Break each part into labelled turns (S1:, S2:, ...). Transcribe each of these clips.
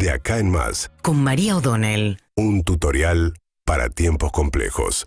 S1: De acá en más,
S2: con María O'Donnell.
S1: un tutorial para tiempos complejos.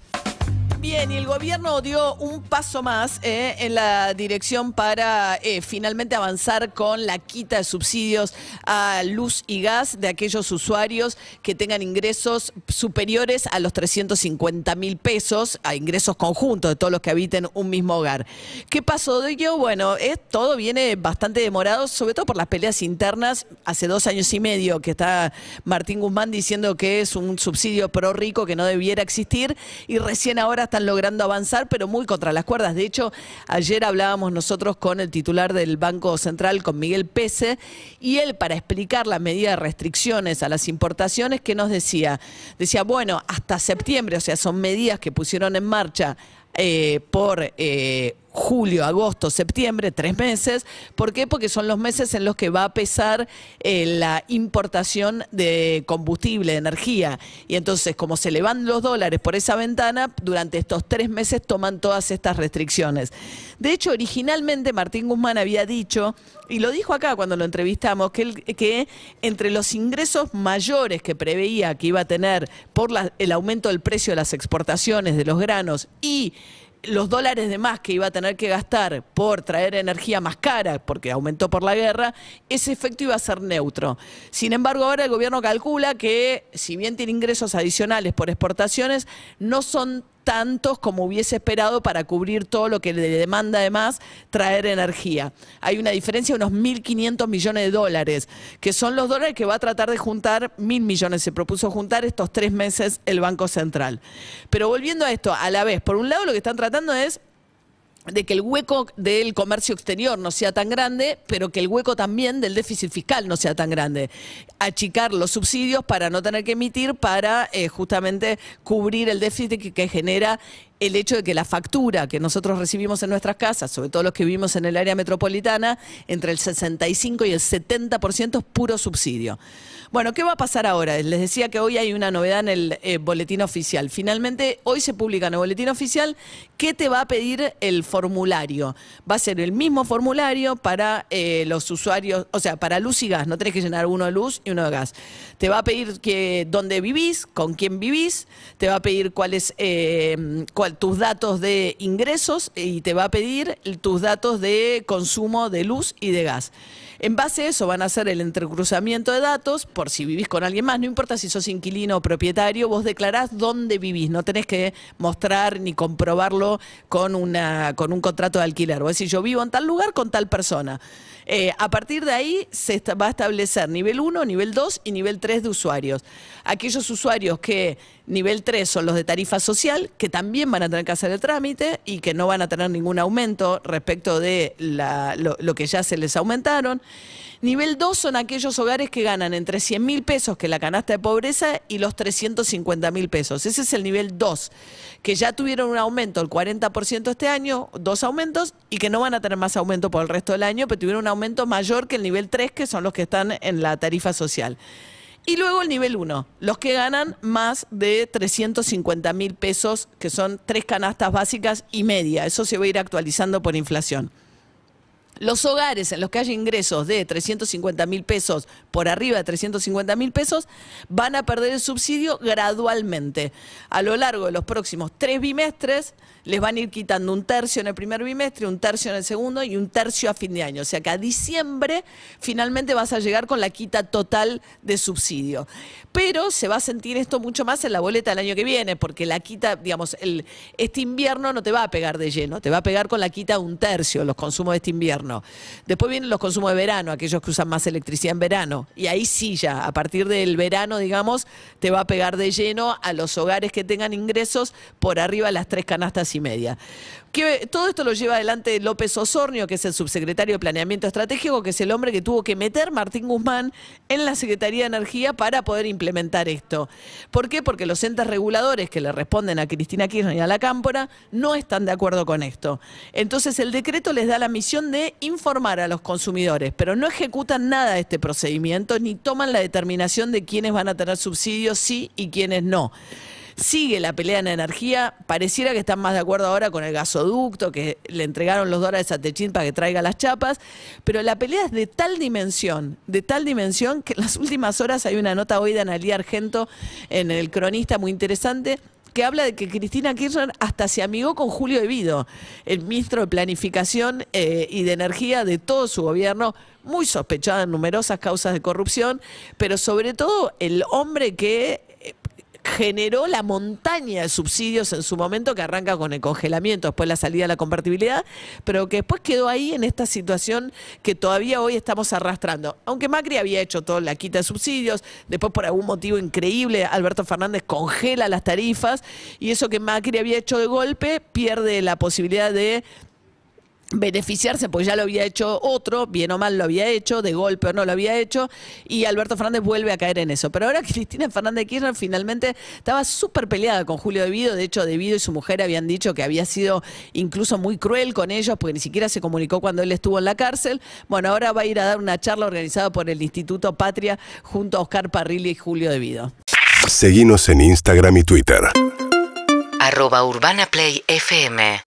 S3: Bien, y el gobierno dio un paso más eh, en la dirección para eh, finalmente avanzar con la quita de subsidios a luz y gas de aquellos usuarios que tengan ingresos superiores a los 350 mil pesos, a ingresos conjuntos de todos los que habiten un mismo hogar. ¿Qué pasó de ello? Bueno, es, todo viene bastante demorado, sobre todo por las peleas internas. Hace dos años y medio que está Martín Guzmán diciendo que es un subsidio pro rico que no debiera existir y recién ahora están logrando avanzar, pero muy contra las cuerdas. De hecho, ayer hablábamos nosotros con el titular del Banco Central, con Miguel Pese, y él para explicar la medida de restricciones a las importaciones, ¿qué nos decía? Decía, bueno, hasta septiembre, o sea, son medidas que pusieron en marcha eh, por eh, julio, agosto, septiembre, tres meses. ¿Por qué? Porque son los meses en los que va a pesar eh, la importación de combustible, de energía. Y entonces, como se le van los dólares por esa ventana, durante estos tres meses toman todas estas restricciones. De hecho, originalmente Martín Guzmán había dicho, y lo dijo acá cuando lo entrevistamos, que, entre los ingresos mayores que preveía que iba a tener por el aumento del precio de las exportaciones de los granos y los dólares de más que iba a tener que gastar por traer energía más cara, porque aumentó por la guerra, ese efecto iba a ser neutro. Sin embargo, ahora el gobierno calcula que, si bien tiene ingresos adicionales por exportaciones, no son tantos como hubiese esperado para cubrir todo lo que le demanda además traer energía. Hay una diferencia de unos 1.500 millones de dólares, que son los dólares que va a tratar de juntar, mil millones se propuso juntar estos tres meses el Banco Central. Pero volviendo a esto, a la vez, por un lado lo que están tratando es de que el hueco del comercio exterior no sea tan grande, pero que el hueco también del déficit fiscal no sea tan grande. Achicar los subsidios para no tener que emitir para eh, justamente cubrir el déficit que, que genera el hecho de que la factura que nosotros recibimos en nuestras casas, sobre todo los que vivimos en el área metropolitana, entre el 65 y el 70% es puro subsidio. Bueno, ¿qué va a pasar ahora? Les decía que hoy hay una novedad en el eh, boletín oficial. Finalmente, hoy se publica en el boletín oficial qué te va a pedir el formulario. Va a ser el mismo formulario para eh, los usuarios, o sea, para luz y gas. No tenés que llenar uno de luz y uno de gas. Te va a pedir que dónde vivís, con quién vivís, te va a pedir cuáles eh, cuál- tus datos de ingresos y te va a pedir tus datos de consumo de luz y de gas. En base a eso van a hacer el entrecruzamiento de datos por si vivís con alguien más, no importa si sos inquilino o propietario, vos declarás dónde vivís, no tenés que mostrar ni comprobarlo con, una, con un contrato de alquiler. Vos decís, yo vivo en tal lugar con tal persona. Eh, a partir de ahí se va a establecer nivel 1, nivel 2 y nivel 3 de usuarios. Aquellos usuarios que nivel 3 son los de tarifa social, que también van a tener que hacer el trámite y que no van a tener ningún aumento respecto de lo que ya se les aumentaron. Nivel 2 son aquellos hogares que ganan entre 100 mil pesos, que es la canasta de pobreza, y los 350 mil pesos. Ese es el nivel 2, que ya tuvieron un aumento del 40% este año, dos aumentos, y que no van a tener más aumento por el resto del año, pero tuvieron un aumento mayor que el nivel 3, que son los que están en la tarifa social. Y luego el nivel 1, los que ganan más de 350 mil pesos, que son tres canastas básicas y media. Eso se va a ir actualizando por inflación. Los hogares en los que haya ingresos de 350 mil pesos por arriba de 350 mil pesos van a perder el subsidio gradualmente. A lo largo de los próximos tres bimestres les van a ir quitando un tercio en el primer bimestre, un tercio en el segundo y un tercio a fin de año. O sea que a diciembre finalmente vas a llegar con la quita total de subsidio. Pero se va a sentir esto mucho más en la boleta del año que viene, porque la quita, digamos, este invierno no te va a pegar de lleno, te va a pegar con la quita un tercio los consumos de este invierno. Después vienen los consumos de verano, aquellos que usan más electricidad en verano. Y ahí sí ya, a partir del verano, digamos, te va a pegar de lleno a los hogares que tengan ingresos por arriba de las tres canastas y media. Que, todo esto lo lleva adelante López Osornio, que es el subsecretario de Planeamiento Estratégico, que es el hombre que tuvo que meter Martín Guzmán en la Secretaría de Energía para poder implementar esto. ¿Por qué? Porque los entes reguladores que le responden a Cristina Kirchner y a la Cámpora no están de acuerdo con esto. Entonces el decreto les da la misión de informar a los consumidores, pero no ejecutan nada de este procedimiento ni toman la determinación de quiénes van a tener subsidios sí y quiénes no. Sigue la pelea en energía. Pareciera que están más de acuerdo ahora con el gasoducto, que le entregaron los dólares a Techín para que traiga las chapas. Pero la pelea es de tal dimensión, de tal dimensión, que en las últimas horas hay una nota hoy de Analía Argento en el cronista muy interesante que habla de que Cristina Kirchner hasta se amigó con Julio Evido, el ministro de Planificación eh, y de Energía de todo su gobierno, muy sospechado en numerosas causas de corrupción, pero sobre todo el hombre que generó la montaña de subsidios en su momento que arranca con el congelamiento, después la salida a la convertibilidad, pero que después quedó ahí en esta situación que todavía hoy estamos arrastrando. Aunque Macri había hecho toda la quita de subsidios, después por algún motivo increíble Alberto Fernández congela las tarifas y eso que Macri había hecho de golpe pierde la posibilidad de beneficiarse, porque ya lo había hecho otro, bien o mal lo había hecho, de golpe o no lo había hecho, y Alberto Fernández vuelve a caer en eso. Pero ahora Cristina Fernández Kirchner finalmente estaba súper peleada con Julio Devido, de hecho Devido y su mujer habían dicho que había sido incluso muy cruel con ellos, porque ni siquiera se comunicó cuando él estuvo en la cárcel. Bueno, ahora va a ir a dar una charla organizada por el Instituto Patria junto a Oscar Parrilli y Julio Devido.
S1: Seguimos en Instagram y Twitter.
S2: arroba Urbana Play FM